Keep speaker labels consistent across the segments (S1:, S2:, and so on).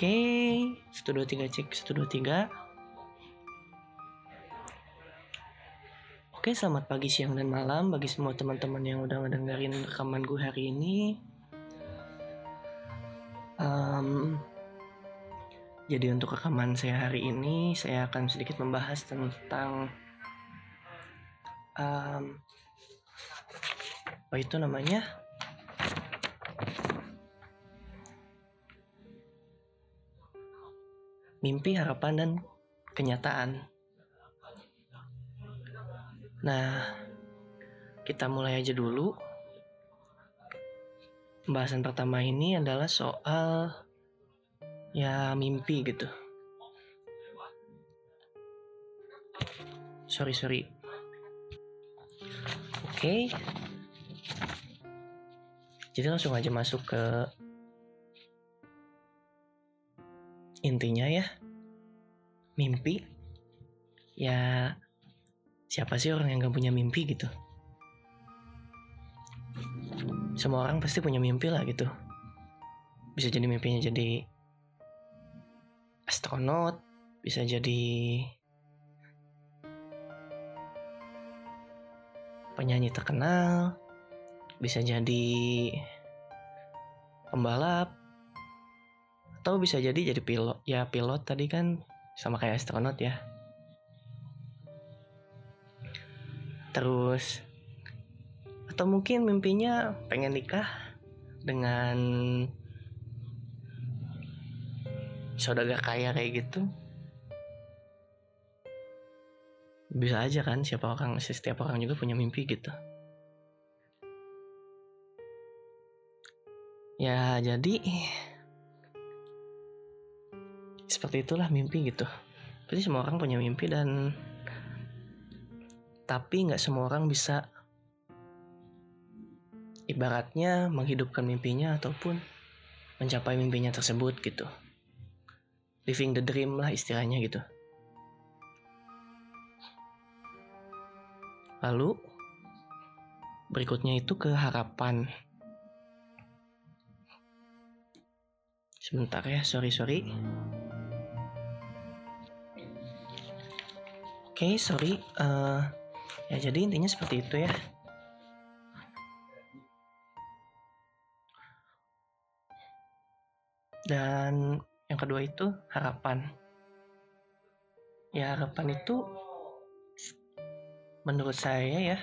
S1: Oke, satu dua tiga cek satu dua tiga. Oke, selamat pagi, siang, dan malam bagi semua teman-teman yang udah ngedengerin rekaman gue hari ini. Um, jadi untuk rekaman saya hari ini, saya akan sedikit membahas tentang um, apa itu namanya? Mimpi, harapan, dan kenyataan. Nah, kita mulai aja dulu. Pembahasan pertama ini adalah soal ya mimpi gitu. Sorry, sorry. Oke. Okay. Jadi langsung aja masuk ke intinya ya. Mimpi. Ya siapa sih orang yang gak punya mimpi gitu semua orang pasti punya mimpi lah gitu bisa jadi mimpinya jadi astronot bisa jadi penyanyi terkenal bisa jadi pembalap atau bisa jadi jadi pilot. Ya pilot tadi kan sama kayak astronot ya. Terus atau mungkin mimpinya pengen nikah dengan saudagar kaya kayak gitu. Bisa aja kan siapa orang setiap orang juga punya mimpi gitu. Ya jadi seperti itulah mimpi gitu Jadi semua orang punya mimpi dan tapi nggak semua orang bisa ibaratnya menghidupkan mimpinya ataupun mencapai mimpinya tersebut gitu. Living the dream lah istilahnya gitu. Lalu berikutnya itu ke harapan. Sebentar ya, sorry sorry. Okay, sorry. Uh, Ya jadi intinya seperti itu ya. Dan yang kedua itu harapan. Ya harapan itu menurut saya ya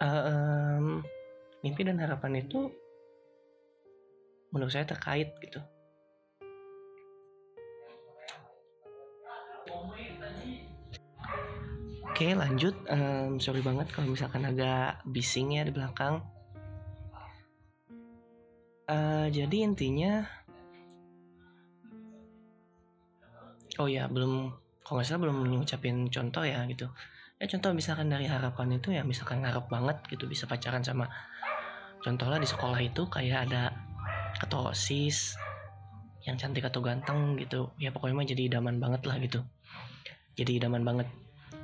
S1: um, mimpi dan harapan itu menurut saya terkait gitu Oke lanjut, um, sorry banget kalau misalkan agak bising ya di belakang. Uh, jadi intinya, oh ya belum, kalau nggak salah belum ngucapin contoh ya gitu. Ya contoh misalkan dari harapan itu ya misalkan ngarep banget gitu bisa pacaran sama, contohnya di sekolah itu kayak ada ketua osis yang cantik atau ganteng gitu ya pokoknya mah jadi idaman banget lah gitu jadi idaman banget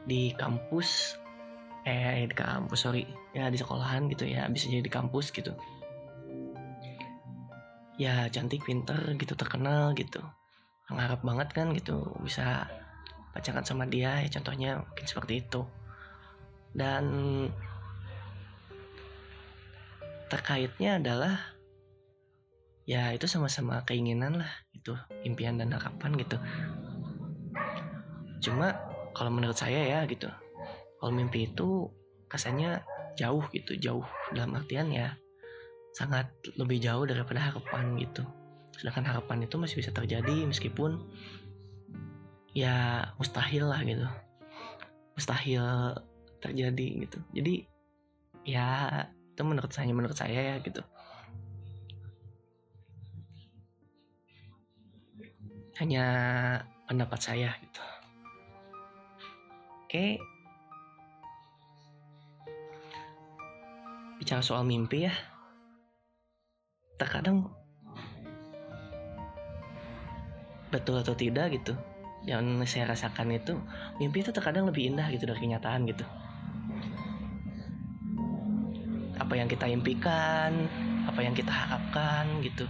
S1: di kampus eh di kampus sorry ya di sekolahan gitu ya bisa jadi di kampus gitu. Ya cantik pinter gitu terkenal gitu. Ngarep banget kan gitu bisa pacaran sama dia ya contohnya mungkin seperti itu. Dan terkaitnya adalah ya itu sama-sama keinginan lah itu impian dan harapan gitu. Cuma kalau menurut saya ya gitu. Kalau mimpi itu kesannya jauh gitu jauh. Dalam artian ya sangat lebih jauh daripada harapan gitu. Sedangkan harapan itu masih bisa terjadi meskipun ya mustahil lah gitu. Mustahil terjadi gitu. Jadi ya itu menurut saya menurut saya ya gitu. Hanya pendapat saya gitu Oke. Bicara soal mimpi ya. Terkadang betul atau tidak gitu. Yang saya rasakan itu mimpi itu terkadang lebih indah gitu dari kenyataan gitu. Apa yang kita impikan apa yang kita harapkan gitu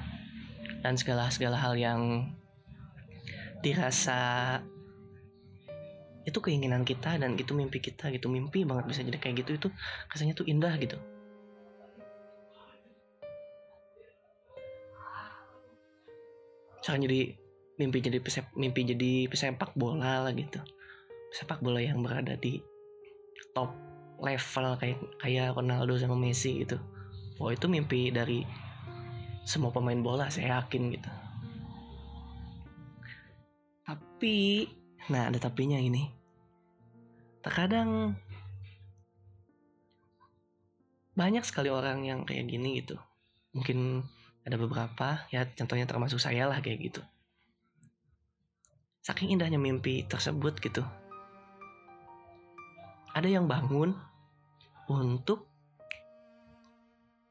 S1: dan segala segala hal yang dirasa itu keinginan kita dan itu mimpi kita gitu. Mimpi banget bisa jadi kayak gitu itu rasanya tuh indah gitu. Misalkan jadi mimpi jadi pesep, mimpi jadi pesepak bola lah gitu. Sepak bola yang berada di top level kayak kayak Ronaldo sama Messi gitu. Oh itu mimpi dari semua pemain bola saya yakin gitu. Tapi nah ada tapinya ini. Terkadang banyak sekali orang yang kayak gini gitu. Mungkin ada beberapa ya contohnya termasuk saya lah kayak gitu. Saking indahnya mimpi tersebut gitu. Ada yang bangun untuk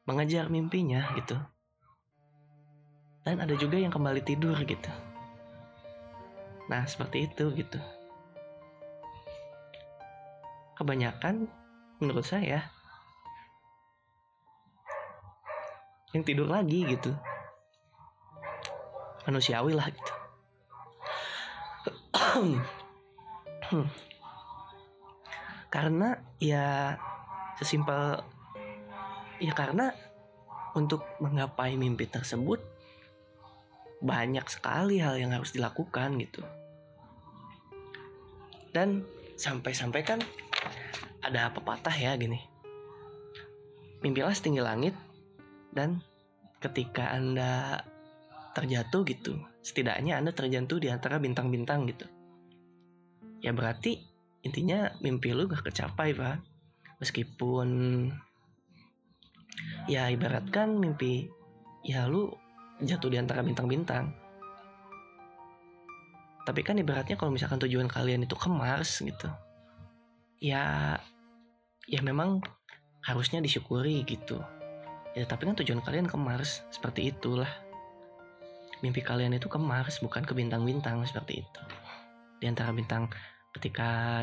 S1: mengejar mimpinya gitu. Dan ada juga yang kembali tidur gitu nah seperti itu gitu. Kebanyakan menurut saya yang tidur lagi gitu. Manusiawi lah gitu. Karena ya sesimpel ya karena untuk menggapai mimpi tersebut banyak sekali hal yang harus dilakukan gitu dan sampai-sampai kan ada pepatah ya gini mimpilah setinggi langit dan ketika Anda terjatuh gitu, setidaknya Anda terjatuh di antara bintang-bintang gitu. Ya berarti intinya mimpi lu gak kecapai, Pak. Meskipun ya ibaratkan mimpi ya lu jatuh di antara bintang-bintang. Tapi kan ibaratnya kalau misalkan tujuan kalian itu ke Mars gitu. Ya ya memang harusnya disyukuri gitu ya tapi kan tujuan kalian ke Mars seperti itulah mimpi kalian itu ke Mars bukan ke bintang-bintang seperti itu di antara bintang ketika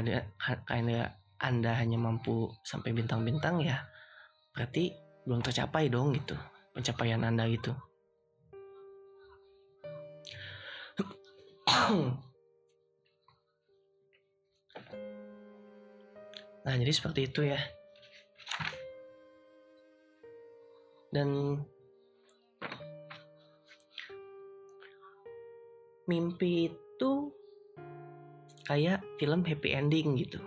S1: kalian anda hanya mampu sampai bintang-bintang ya berarti belum tercapai dong gitu pencapaian anda itu nah jadi seperti itu ya. Dan mimpi itu kayak film happy ending gitu.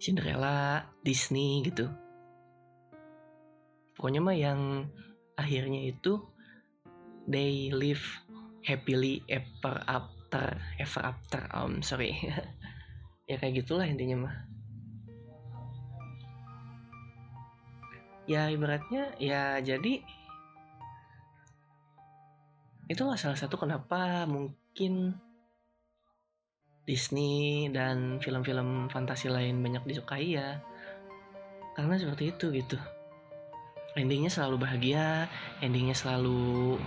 S1: Cinderella Disney gitu. Pokoknya mah yang akhirnya itu they live happily ever after ever after um sorry. Ya kayak gitulah intinya mah. Ya ibaratnya ya jadi itulah salah satu kenapa mungkin Disney dan film-film fantasi lain banyak disukai ya. Karena seperti itu gitu. Endingnya selalu bahagia endingnya selalu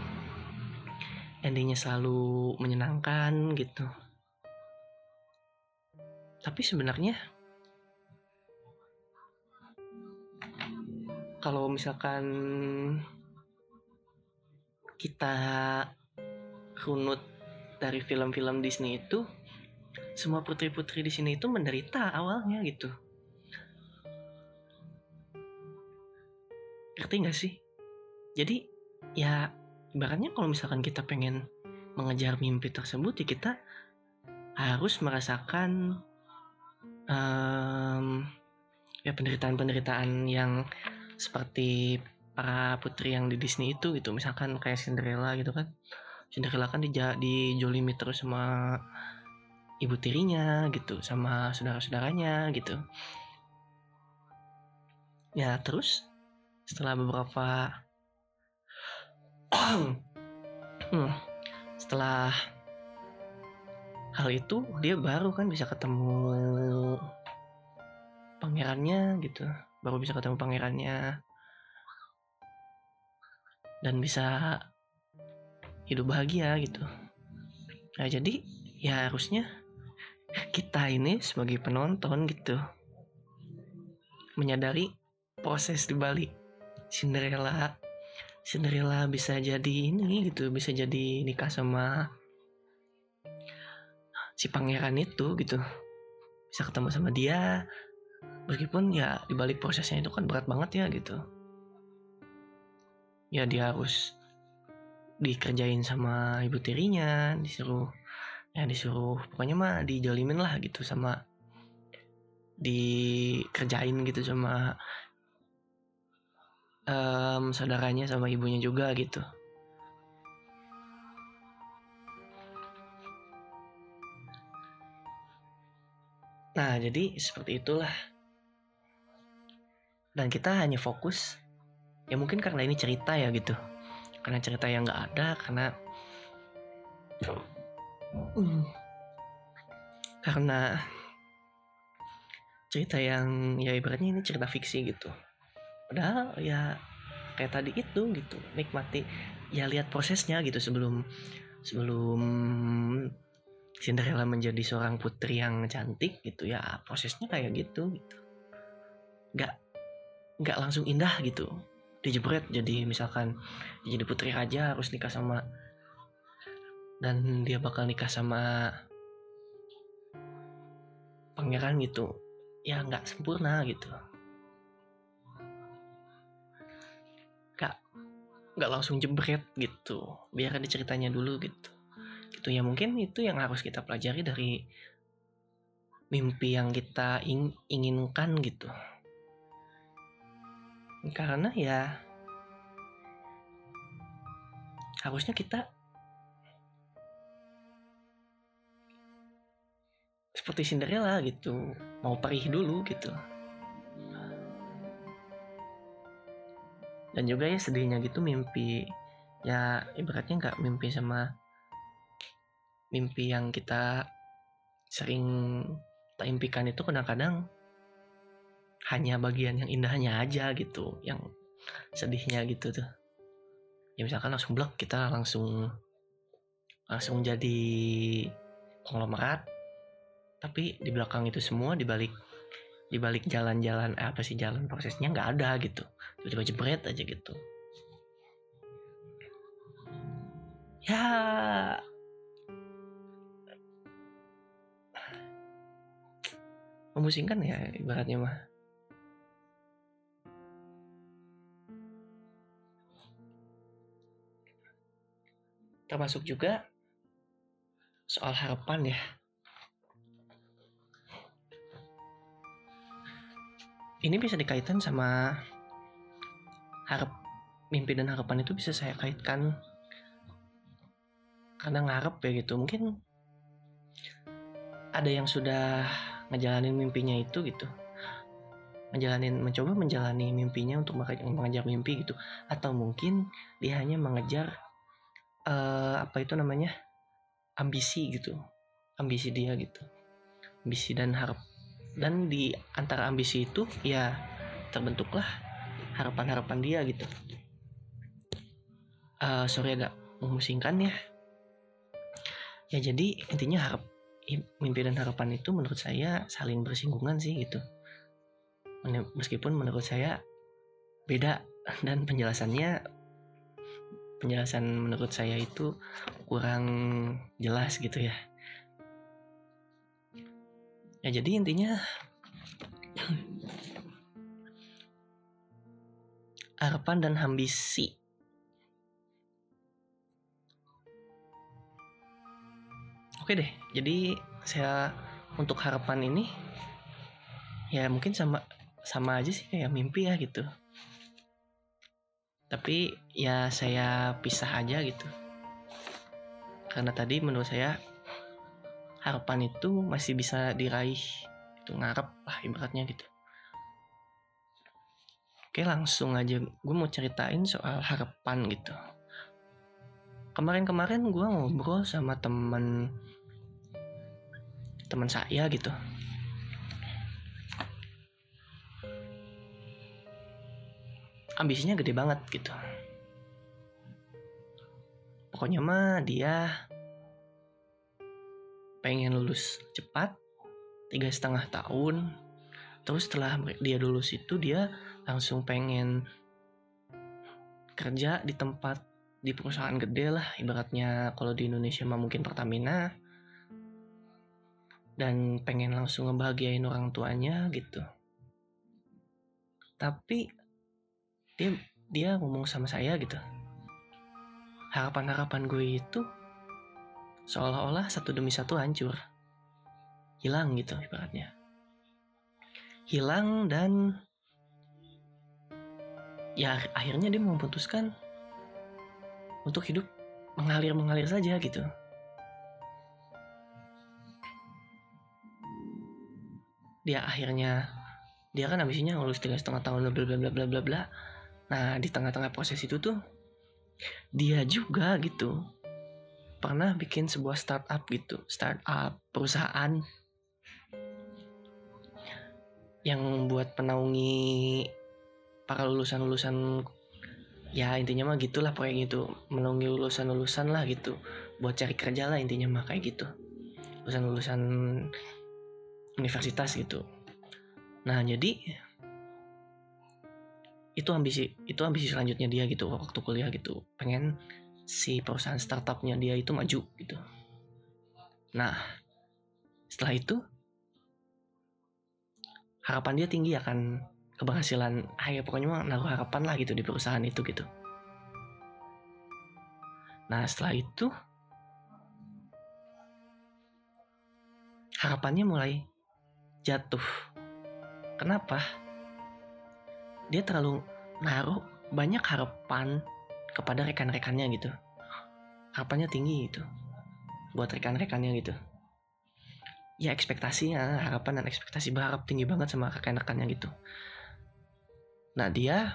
S1: endingnya selalu menyenangkan gitu tapi sebenarnya kalau misalkan kita runut dari film-film Disney itu semua putri-putri di sini itu menderita awalnya gitu. Ngerti gak sih? Jadi ya ibaratnya kalau misalkan kita pengen mengejar mimpi tersebut ya kita harus merasakan um, ya penderitaan-penderitaan yang seperti para putri yang di Disney itu gitu. Misalkan kayak Cinderella gitu kan. Cinderella kan di dijolimi terus sama ibu tirinya gitu sama saudara-saudaranya gitu. Ya terus setelah beberapa setelah hal itu dia baru kan bisa ketemu pangerannya gitu. Baru bisa ketemu pangerannya. Dan bisa hidup bahagia gitu. Nah jadi ya harusnya kita ini sebagai penonton gitu menyadari proses dibalik Cinderella Cinderella bisa jadi ini gitu bisa jadi nikah sama si pangeran itu gitu. Bisa ketemu sama dia. Meskipun ya dibalik prosesnya itu kan berat banget ya gitu. Ya dia harus dikerjain sama ibu tirinya disuruh ya disuruh pokoknya mah dijolimin lah gitu sama dikerjain gitu sama um, saudaranya sama ibunya juga gitu. Nah, jadi seperti itulah. Dan kita hanya fokus, ya mungkin karena ini cerita ya gitu. Karena cerita yang nggak ada, karena karena cerita yang ya ibaratnya ini cerita fiksi gitu padahal ya kayak tadi itu gitu nikmati ya lihat prosesnya gitu sebelum sebelum Cinderella menjadi seorang putri yang cantik gitu ya prosesnya kayak gitu gitu. Nggak nggak langsung indah gitu. Dijebret jadi misalkan jadi putri raja harus nikah sama dan dia bakal nikah sama pangeran gitu. Ya nggak sempurna gitu nggak langsung jebret gitu. Biar ada ceritanya dulu gitu. Gitu ya mungkin itu yang harus kita pelajari dari mimpi yang kita ing inginkan gitu. Karena ya harusnya kita seperti Cinderella gitu. Mau perih dulu gitu dan juga ya sedihnya gitu mimpi ya ibaratnya nggak mimpi sama mimpi yang kita sering tak impikan itu kadang-kadang hanya bagian yang indahnya aja gitu yang sedihnya gitu tuh. Ya misalkan langsung blok kita langsung langsung jadi konglomerat tapi di belakang itu semua dibalik di balik jalan-jalan eh, apa sih jalan prosesnya nggak ada gitu. Tiba-tiba jebret aja gitu. Ya. Memusingkan ya ibaratnya mah. Termasuk juga soal harapan ya ini bisa dikaitkan sama harap mimpi dan harapan itu bisa saya kaitkan. Karena ngarep ya gitu mungkin ada yang sudah ngejalanin mimpinya itu gitu. Menjalanin mencoba menjalani mimpinya untuk mengejar mimpi gitu. Atau mungkin dia hanya mengejar uh, apa itu namanya ambisi gitu. Ambisi dia gitu. Ambisi dan harap dan di antara ambisi itu ya terbentuklah harapan-harapan dia gitu. Uh, sorry agak memusingkan ya. Ya jadi intinya harap mimpi dan harapan itu menurut saya saling bersinggungan sih gitu. Meskipun menurut saya beda dan penjelasannya penjelasan menurut saya itu kurang jelas gitu ya ya jadi intinya harapan dan ambisi oke deh jadi saya untuk harapan ini ya mungkin sama sama aja sih kayak mimpi ya gitu. Tapi ya saya pisah aja gitu. Karena tadi menurut saya harapan itu masih bisa diraih itu ngarep lah ibaratnya gitu. Oke langsung aja. Gue mau ceritain soal harapan gitu. Kemarin-kemarin gue ngobrol sama teman teman saya gitu. Ambisinya gede banget gitu. Pokoknya mah dia pengen lulus cepat tiga setengah tahun. Terus setelah dia lulus itu dia langsung pengen kerja di tempat di perusahaan gede lah ibaratnya. Kalau di Indonesia mah mungkin Pertamina. Dan pengen langsung ngebahagiain orang tuanya gitu. Tapi dia dia ngomong sama saya gitu. Harapan-harapan gue itu seolah-olah satu demi satu hancur hilang gitu ibaratnya hilang dan ya akhirnya dia memutuskan untuk hidup mengalir-mengalir saja gitu. Dia akhirnya dia kan habisnya lulus tiga setengah tahun bla bla bla bla bla bla. Nah di tengah-tengah proses itu tuh dia juga gitu pernah bikin sebuah startup gitu startup perusahaan. Yang buat penaungi para lulusan-lulusan ya intinya mah gitulah pokoknya gitu. Menunggu lulusan-lulusan lah gitu. Buat cari kerja lah intinya mah kayak gitu. Lulusan-lulusan universitas gitu. Nah jadi itu ambisi itu ambisi selanjutnya dia gitu waktu kuliah gitu. Pengen si perusahaan startupnya dia itu maju gitu. Nah setelah itu harapan dia tinggi akan keberhasilan. Ah ya pokoknya mah naruh harapan lah gitu di perusahaan itu gitu. Nah setelah itu harapannya mulai jatuh. Kenapa? Dia terlalu naruh banyak harapan kepada rekan-rekannya gitu. Harapannya tinggi gitu. Buat rekan-rekannya gitu. Ya ekspektasinya harapan dan ekspektasi berharap tinggi banget sama rekan-rekannya gitu. Nah dia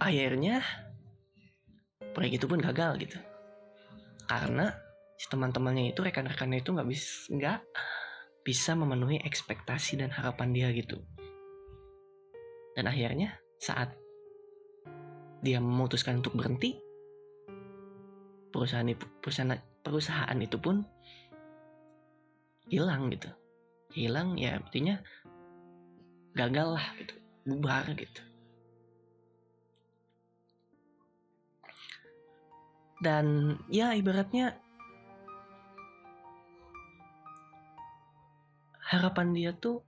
S1: akhirnya proyek itu pun gagal gitu. Karena si teman-temannya itu rekan-rekannya itu nggak bisa nggak bisa memenuhi ekspektasi dan harapan dia gitu dan akhirnya saat dia memutuskan untuk berhenti perusahaan itu perusahaan perusahaan itu pun hilang gitu. Hilang ya artinya gagal lah gitu bubar gitu. Dan ya ibaratnya harapan dia tuh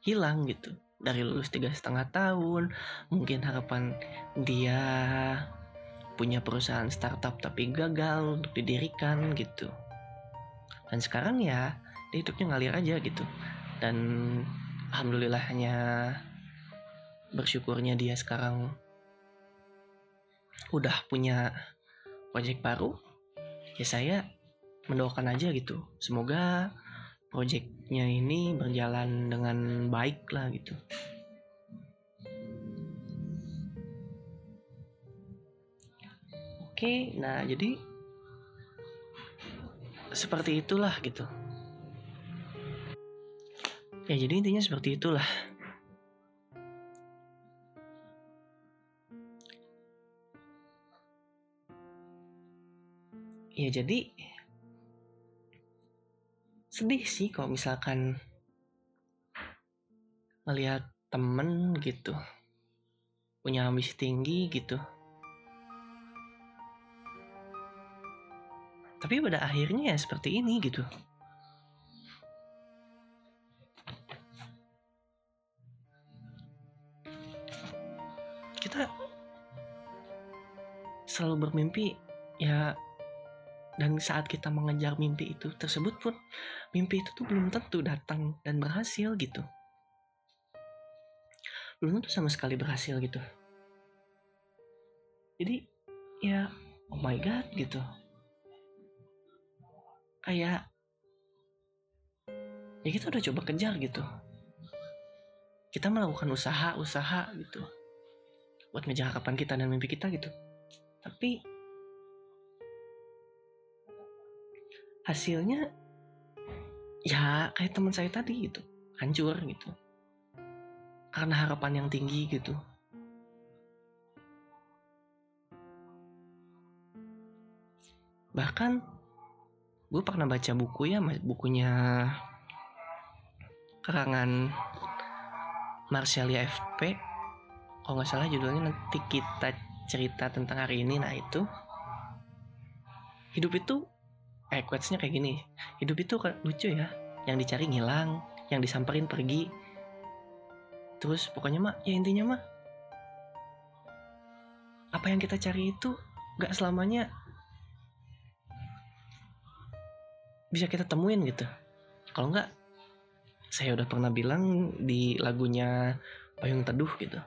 S1: hilang gitu dari lulus tiga setengah tahun. Mungkin harapan dia punya perusahaan startup tapi gagal untuk didirikan gitu. Dan sekarang ya dia hidupnya ngalir aja gitu. Dan alhamdulillahnya bersyukurnya dia sekarang udah punya project baru. Ya saya mendoakan aja gitu. Semoga projectnya ini berjalan dengan baik lah gitu. Oke nah jadi seperti itulah gitu. Ya jadi intinya seperti itulah. Ya jadi sedih sih kalau misalkan melihat temen gitu punya ambisi tinggi gitu. Tapi pada akhirnya ya seperti ini gitu. Kita selalu bermimpi ya dan saat kita mengejar mimpi itu tersebut pun mimpi itu tuh belum tentu datang dan berhasil gitu. Belum tentu sama sekali berhasil gitu. Jadi ya oh my god gitu. Kayak ya kita udah coba kejar gitu. Kita melakukan usaha-usaha gitu. Buat ngejar harapan kita dan mimpi kita gitu. Tapi hasilnya ya kayak teman saya tadi gitu. Hancur gitu. Karena harapan yang tinggi gitu. Bahkan gue pernah baca buku ya bukunya karangan Marshalia FP kalau nggak salah judulnya nanti kita cerita tentang hari ini. Nah itu. Hidup itu eh quotesnya kayak gini. Hidup itu lucu ya. Yang dicari ngilang yang disamperin pergi. Terus pokoknya mah ya intinya mah apa yang kita cari itu gak selamanya bisa kita temuin gitu. Kalau nggak saya udah pernah bilang di lagunya Payung Teduh gitu.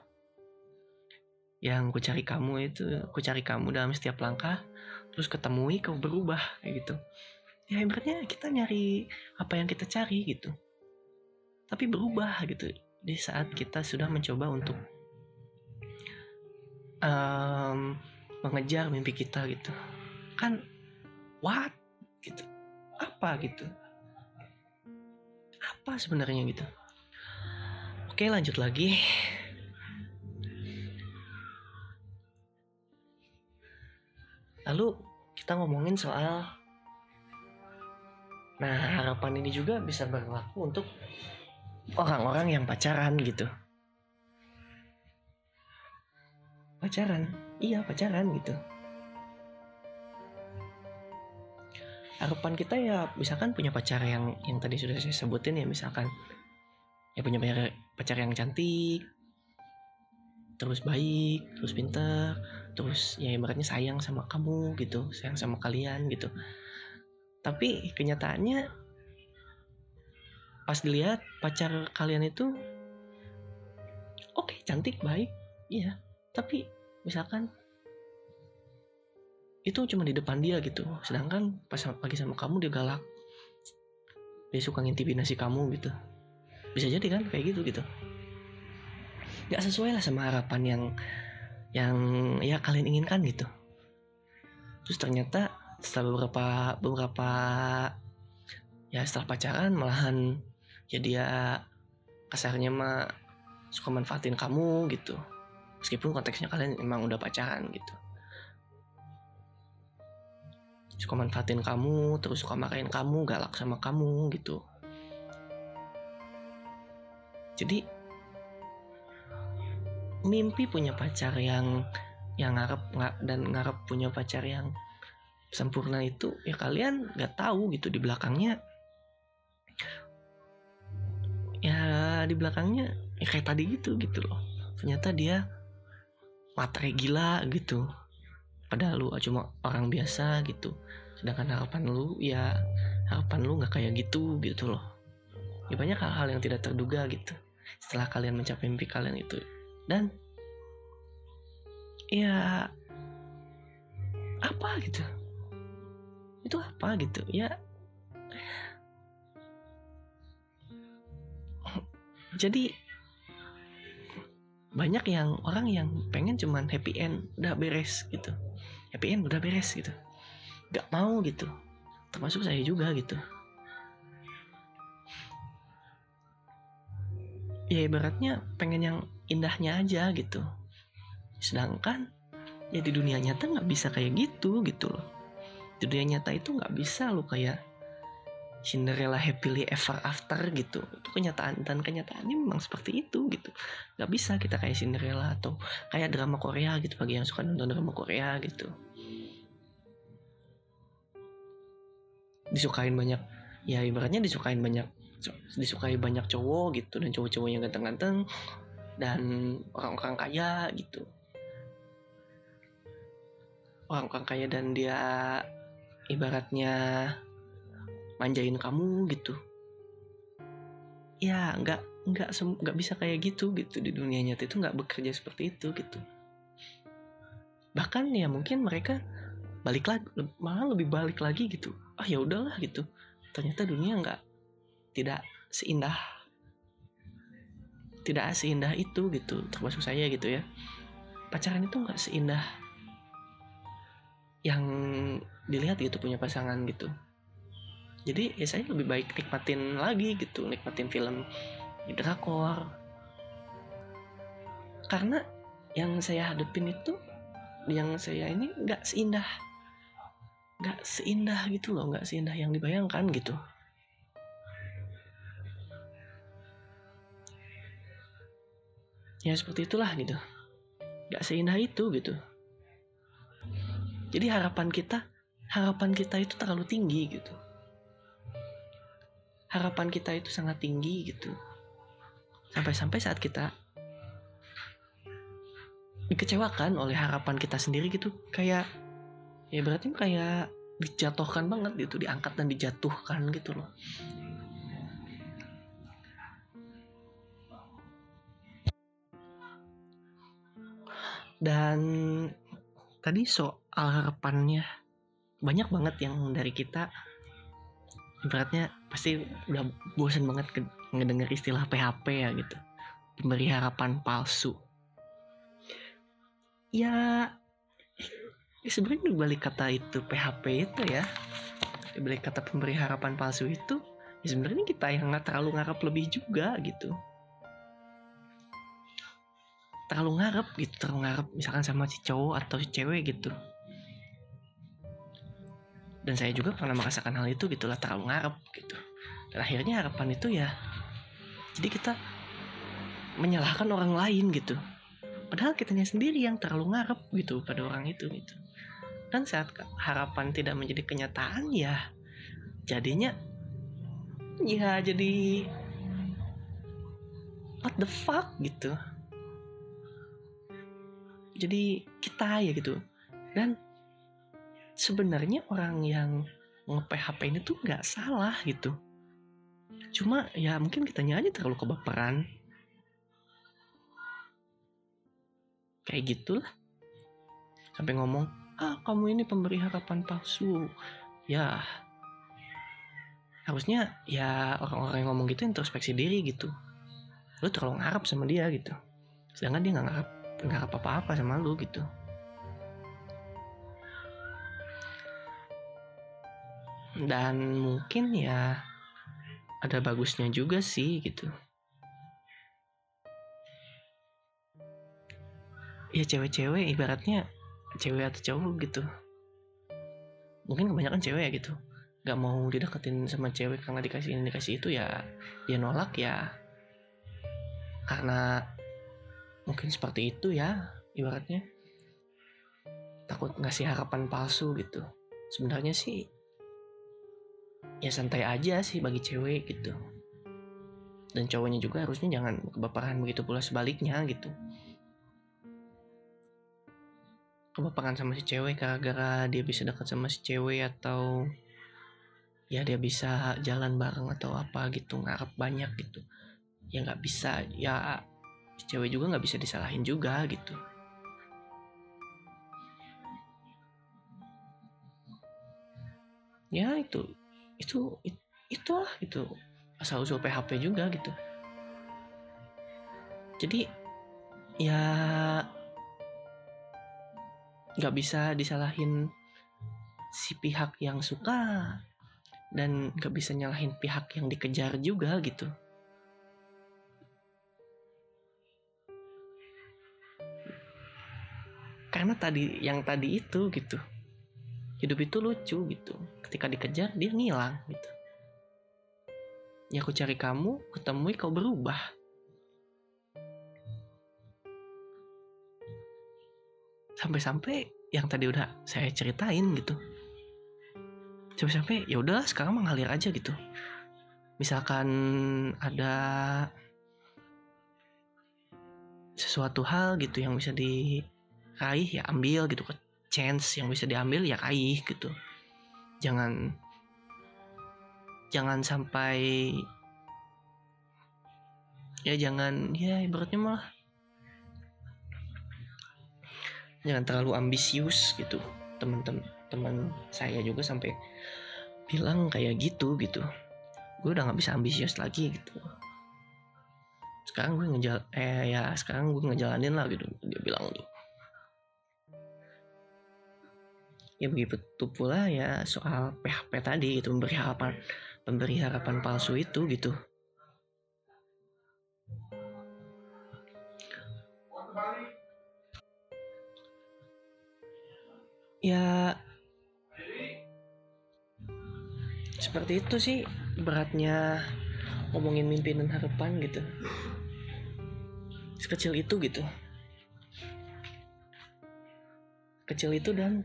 S1: Yang ku cari kamu itu ku cari kamu dalam setiap langkah terus ketemui kau berubah kayak gitu. Ya ibaratnya kita nyari apa yang kita cari gitu. Tapi berubah gitu di saat kita sudah mencoba untuk um, mengejar mimpi kita gitu. Kan what? Gitu. Apa gitu? Apa sebenarnya gitu? Oke lanjut lagi lalu kita ngomongin soal nah harapan ini juga bisa berlaku untuk orang-orang yang pacaran gitu. Pacaran? Iya pacaran gitu. Harapan kita ya misalkan punya pacar yang yang tadi sudah saya sebutin ya misalkan ya punya pacar yang cantik terus baik terus pinter terus ya ibaratnya sayang sama kamu gitu sayang sama kalian gitu. Tapi kenyataannya pas dilihat pacar kalian itu oke okay, cantik baik iya. Tapi misalkan itu cuma di depan dia gitu. Sedangkan pas lagi sama kamu dia galak. Dia suka ngintimidasi kamu gitu. Bisa jadi kan kayak gitu gitu. Nggak sesuai lah sama harapan yang yang ya kalian inginkan gitu. Terus ternyata setelah beberapa beberapa ya setelah pacaran malahan ya dia kasarnya mah suka manfaatin kamu gitu. Meskipun konteksnya kalian emang udah pacaran gitu. Suka manfaatin kamu terus suka marahin kamu galak sama kamu gitu. Jadi mimpi punya pacar yang yang ngarep nggak dan ngarep punya pacar yang sempurna itu ya kalian nggak tahu gitu di belakangnya. Ya di belakangnya ya kayak tadi gitu gitu loh. Ternyata dia matre gila gitu. Padahal lu cuma orang biasa gitu. Sedangkan harapan lu ya harapan lu nggak kayak gitu gitu loh. Ya banyak hal-hal yang tidak terduga gitu. Setelah kalian mencapai mimpi kalian itu dan ya apa gitu? Itu apa gitu? Ya jadi banyak yang orang yang pengen cuman happy end udah beres gitu. Happy end udah beres gitu. Gak mau gitu. Termasuk saya juga gitu. Ya ibaratnya pengen yang indahnya aja gitu. Sedangkan ya di dunia nyata nggak bisa kayak gitu gitu loh. Di dunia nyata itu nggak bisa lo kayak Cinderella happily ever after gitu. Itu kenyataan dan kenyataannya memang seperti itu gitu. Nggak bisa kita kayak Cinderella atau kayak drama Korea gitu bagi yang suka nonton drama Korea gitu. Disukain banyak ya ibaratnya disukain banyak disukai banyak cowok gitu dan cowok-cowok yang ganteng-ganteng dan orang-orang kaya gitu. Orang-orang kaya dan dia ibaratnya manjain kamu gitu. Ya nggak nggak nggak bisa kayak gitu gitu di dunia nyata itu nggak bekerja seperti itu gitu. Bahkan ya mungkin mereka balik lagi malah lebih balik lagi gitu. Ah ya udahlah gitu. Ternyata dunia nggak tidak seindah tidak seindah itu gitu termasuk saya gitu ya. Pacaran itu nggak seindah yang dilihat gitu punya pasangan gitu. Jadi ya saya lebih baik nikmatin lagi gitu nikmatin film drakor. Karena yang saya hadapin itu yang saya ini nggak seindah. Nggak seindah gitu loh nggak seindah yang dibayangkan gitu ya seperti itulah gitu. Gak seindah itu gitu. Jadi harapan kita harapan kita itu terlalu tinggi gitu. Harapan kita itu sangat tinggi gitu. Sampai-sampai saat kita dikecewakan oleh harapan kita sendiri gitu. Kayak ya berarti kayak dijatuhkan banget gitu diangkat dan dijatuhkan gitu loh dan tadi soal harapannya banyak banget yang dari kita ibaratnya pasti udah bosan banget ngedenger istilah PHP ya gitu. Pemberi harapan palsu. Ya sebenarnya balik kata itu PHP itu ya balik kata pemberi harapan palsu itu ya sebenarnya kita yang nggak terlalu ngarep lebih juga gitu terlalu ngarep gitu terlalu ngarep misalkan sama si cowok atau si cewek gitu. Dan saya juga pernah merasakan hal itu gitulah terlalu ngarep gitu. Dan akhirnya harapan itu ya jadi kita menyalahkan orang lain gitu. Padahal kitanya sendiri yang terlalu ngarep gitu pada orang itu gitu. Dan saat harapan tidak menjadi kenyataan ya jadinya ya jadi what the fuck gitu jadi kita ya gitu dan sebenarnya orang yang nge-PHP ini tuh nggak salah gitu. Cuma ya mungkin kitanya aja terlalu kebaperan. Kayak gitulah. Sampai ngomong, ah kamu ini pemberi harapan palsu. Ya, harusnya ya orang-orang yang ngomong gitu introspeksi diri gitu. Lu terlalu ngarap sama dia gitu. Sedangkan dia nggak ngarap, ngarap apa-apa sama lu gitu. dan mungkin ya ada bagusnya juga sih gitu. Ya cewek-cewek ibaratnya cewek atau cowok gitu. Mungkin kebanyakan cewek ya gitu. Gak mau dideketin sama cewek karena dikasih ini dikasih itu ya dia nolak ya. Karena mungkin seperti itu ya ibaratnya. Takut ngasih harapan palsu gitu. Sebenarnya sih ya santai aja sih bagi cewek gitu. Dan cowoknya juga harusnya jangan kebaperan begitu pula sebaliknya gitu. Kebaperan sama si cewek gara-gara dia bisa dekat sama si cewek atau ya dia bisa jalan bareng atau apa gitu ngarep banyak gitu. Ya nggak bisa ya cewek juga nggak bisa disalahin juga gitu. Ya itu itu it, itulah itu asal usul PHP juga gitu. Jadi ya nggak bisa disalahin si pihak yang suka dan nggak bisa nyalahin pihak yang dikejar juga gitu karena tadi yang tadi itu gitu. Hidup itu lucu gitu. Ketika dikejar dia ngilang gitu. Ya aku cari kamu ketemu kau berubah. Sampai-sampai yang tadi udah saya ceritain gitu. Sampai-sampai ya udahlah sekarang mengalir aja gitu. Misalkan ada sesuatu hal gitu yang bisa diraih ya ambil gitu chance yang bisa diambil ya raih gitu. Jangan jangan sampai ya jangan ya ibaratnya malah jangan terlalu ambisius gitu. Teman-teman teman saya juga sampai bilang kayak gitu gitu. Gue udah nggak bisa ambisius lagi gitu. Sekarang gue ngejal eh ya sekarang gue ngejalanin lah gitu. Dia bilang nih ya begitu pula ya soal PHP tadi itu memberi harapan memberi harapan palsu itu gitu. Ya seperti itu sih beratnya ngomongin mimpi dan harapan gitu. Sekecil itu gitu. Kecil itu dan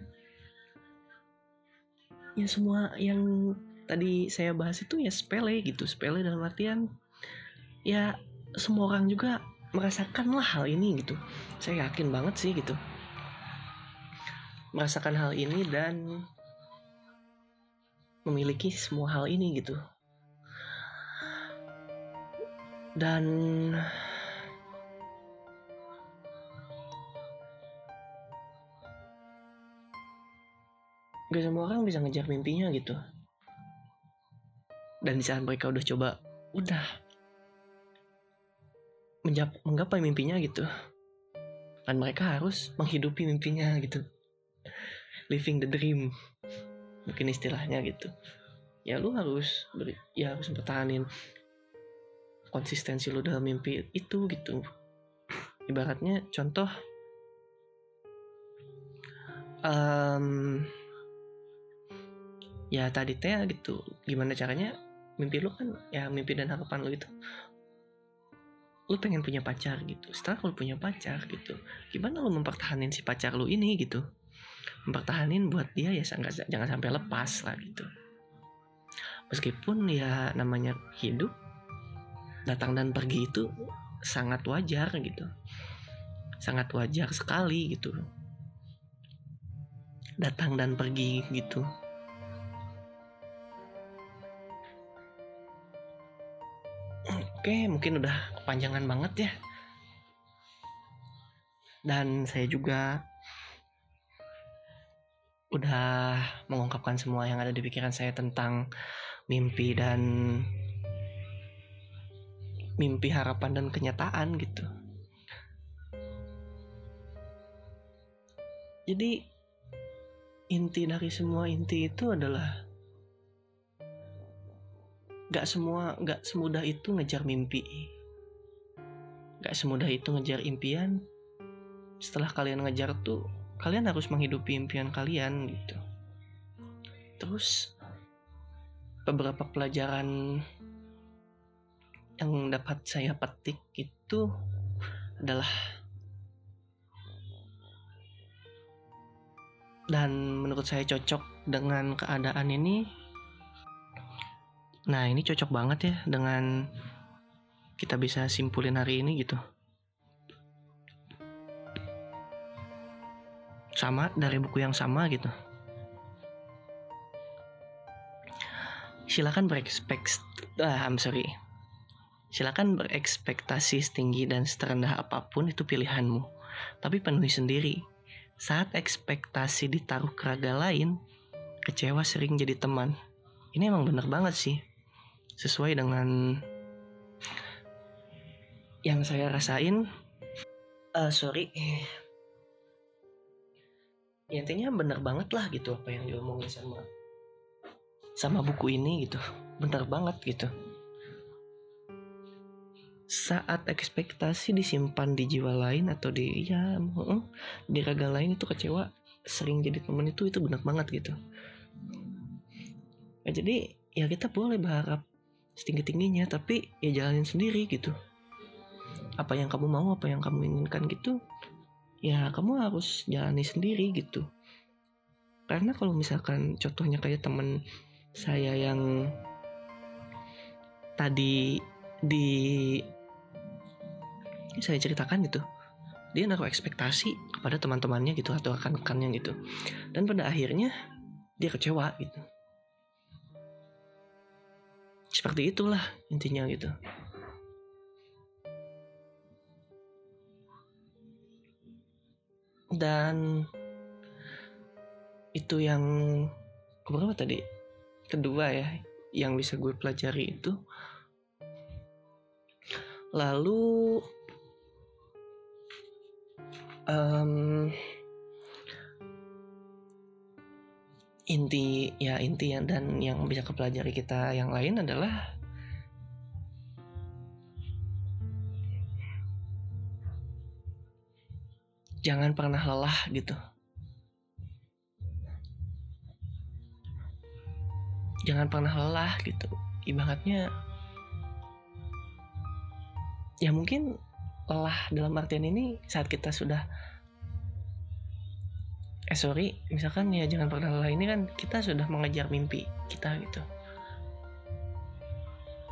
S1: ya semua yang tadi saya bahas itu ya sepele gitu sepele dalam artian ya semua orang juga merasakan lah hal ini gitu. Saya yakin banget sih gitu. Merasakan hal ini dan memiliki semua hal ini gitu. Dan gak semua orang bisa ngejar mimpinya gitu. Dan di saat mereka udah coba udah menjap, menggapai mimpinya gitu. Dan mereka harus menghidupi mimpinya gitu. Living the dream mungkin istilahnya gitu. Ya lu harus beri, ya harus pertahanin konsistensi lu dalam mimpi itu gitu. Ibaratnya contoh um, ya tadi teh gitu. Gimana caranya? Mimpi lu kan ya mimpi dan harapan lu itu. Lu pengen punya pacar gitu. Setelah lu punya pacar gitu gimana lu mempertahankan si pacar lu ini gitu? Mempertahankan buat dia ya jangan, sampai lepas lah gitu. Meskipun ya namanya hidup datang dan pergi itu sangat wajar gitu. Sangat wajar sekali gitu. Datang dan pergi gitu Oke, mungkin udah kepanjangan banget ya. Dan saya juga udah mengungkapkan semua yang ada di pikiran saya tentang mimpi dan mimpi harapan dan kenyataan gitu. Jadi inti dari semua inti itu adalah gak semua gak semudah itu ngejar mimpi. Gak semudah itu ngejar impian. Setelah kalian ngejar tuh kalian harus menghidupi impian kalian gitu. Terus beberapa pelajaran yang dapat saya petik itu adalah dan menurut saya cocok dengan keadaan ini Nah ini cocok banget ya dengan kita bisa simpulin hari ini gitu. Sama dari buku yang sama gitu. Silakan berekspekt, ah, I'm sorry. Silakan berekspektasi setinggi dan serendah apa pun itu pilihanmu. Tapi penuhi sendiri. Saat ekspektasi ditaruh ke raga lain, kecewa sering jadi teman. Ini emang bener banget sih sesuai dengan yang saya rasain. Uh, sorry. Ya, intinya bener banget lah gitu apa yang diomongin sama sama buku ini gitu. Bener banget gitu. Saat ekspektasi disimpan di jiwa lain atau di ya di raga lain itu kecewa sering jadi temen itu itu benar banget gitu. Ya, jadi ya kita boleh berharap setinggi tingginya tapi ya jalanin sendiri gitu. Apa yang kamu mau apa yang kamu inginkan gitu ya kamu harus jalani sendiri gitu. Karena kalau misalkan contohnya kayak temen saya yang tadi di saya ceritakan gitu dia naruh ekspektasi kepada teman-temannya gitu atau rekan-rekannya gitu. Dan pada akhirnya dia kecewa gitu seperti itulah intinya gitu. Dan itu yang keberapa tadi? Kedua ya yang bisa gue pelajari itu. Lalu um, inti ya inti yang dan yang bisa kepelajari kita yang lain adalah jangan pernah lelah gitu. Jangan pernah lelah gitu. Ibaratnya ya mungkin lelah dalam artian ini saat kita sudah eh sorry misalkan ya jangan pernah lelah ini kan kita sudah mengejar mimpi kita gitu.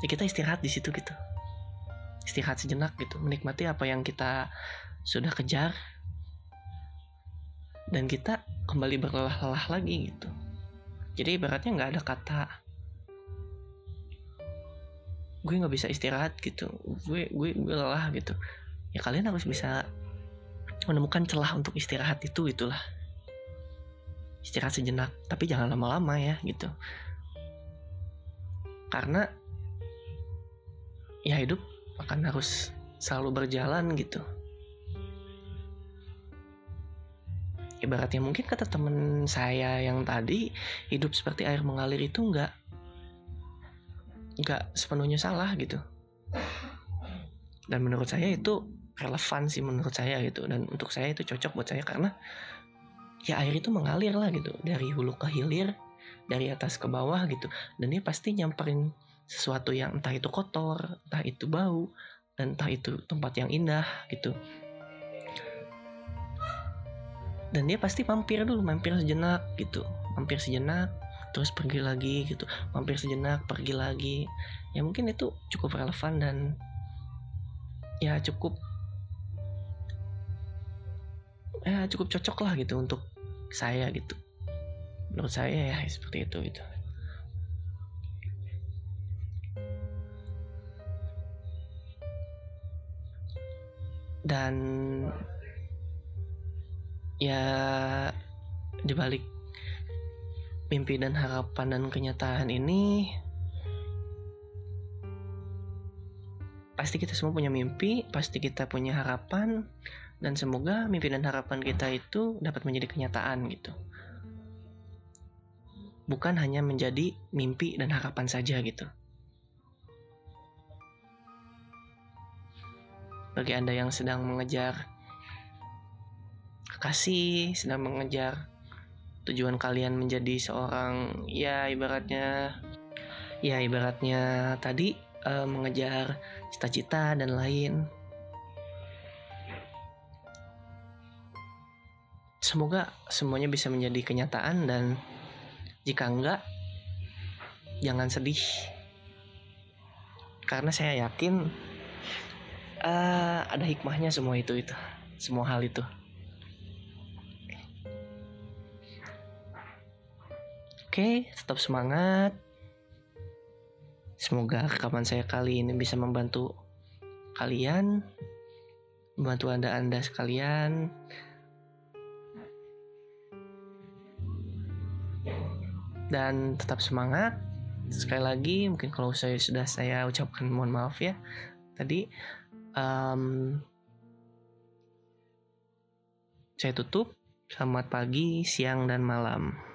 S1: Ya kita istirahat di situ gitu. Istirahat sejenak gitu menikmati apa yang kita sudah kejar. Dan kita kembali berlelah-lelah lagi gitu. Jadi ibaratnya nggak ada kata gue nggak bisa istirahat gitu gue gue gue lelah gitu. Ya kalian harus bisa menemukan celah untuk istirahat itu itulah istirahat sejenak tapi jangan lama-lama ya gitu. Karena ya hidup akan harus selalu berjalan gitu. Ibaratnya mungkin kata temen saya yang tadi hidup seperti air mengalir itu nggak nggak sepenuhnya salah gitu. Dan menurut saya itu relevan sih menurut saya gitu. Dan untuk saya itu cocok buat saya karena ya air itu mengalir lah gitu dari hulu ke hilir dari atas ke bawah gitu. Dan dia pasti nyamperin sesuatu yang entah itu kotor entah itu bau dan entah itu tempat yang indah gitu. Dan dia pasti mampir dulu mampir sejenak gitu mampir sejenak terus pergi lagi gitu mampir sejenak pergi lagi. Ya mungkin itu cukup relevan dan ya cukup ya cukup cocok lah gitu untuk saya gitu. Menurut saya ya seperti itu gitu. Dan ya dibalik mimpi dan harapan dan kenyataan ini pasti kita semua punya mimpi, pasti kita punya harapan dan semoga mimpi dan harapan kita itu dapat menjadi kenyataan gitu. Bukan hanya menjadi mimpi dan harapan saja gitu. Bagi Anda yang sedang mengejar kasih sedang mengejar tujuan kalian menjadi seorang ya ibaratnya ya ibaratnya tadi uh, mengejar cita-cita dan lain semoga semuanya bisa menjadi kenyataan dan jika enggak jangan sedih karena saya yakin uh, ada hikmahnya semua itu itu semua hal itu Oke, tetap semangat. Semoga rekaman saya kali ini bisa membantu kalian, membantu anda-anda sekalian. Dan tetap semangat. Sekali lagi, mungkin kalau saya sudah saya ucapkan mohon maaf ya. Tadi um, saya tutup. Selamat pagi, siang, dan malam.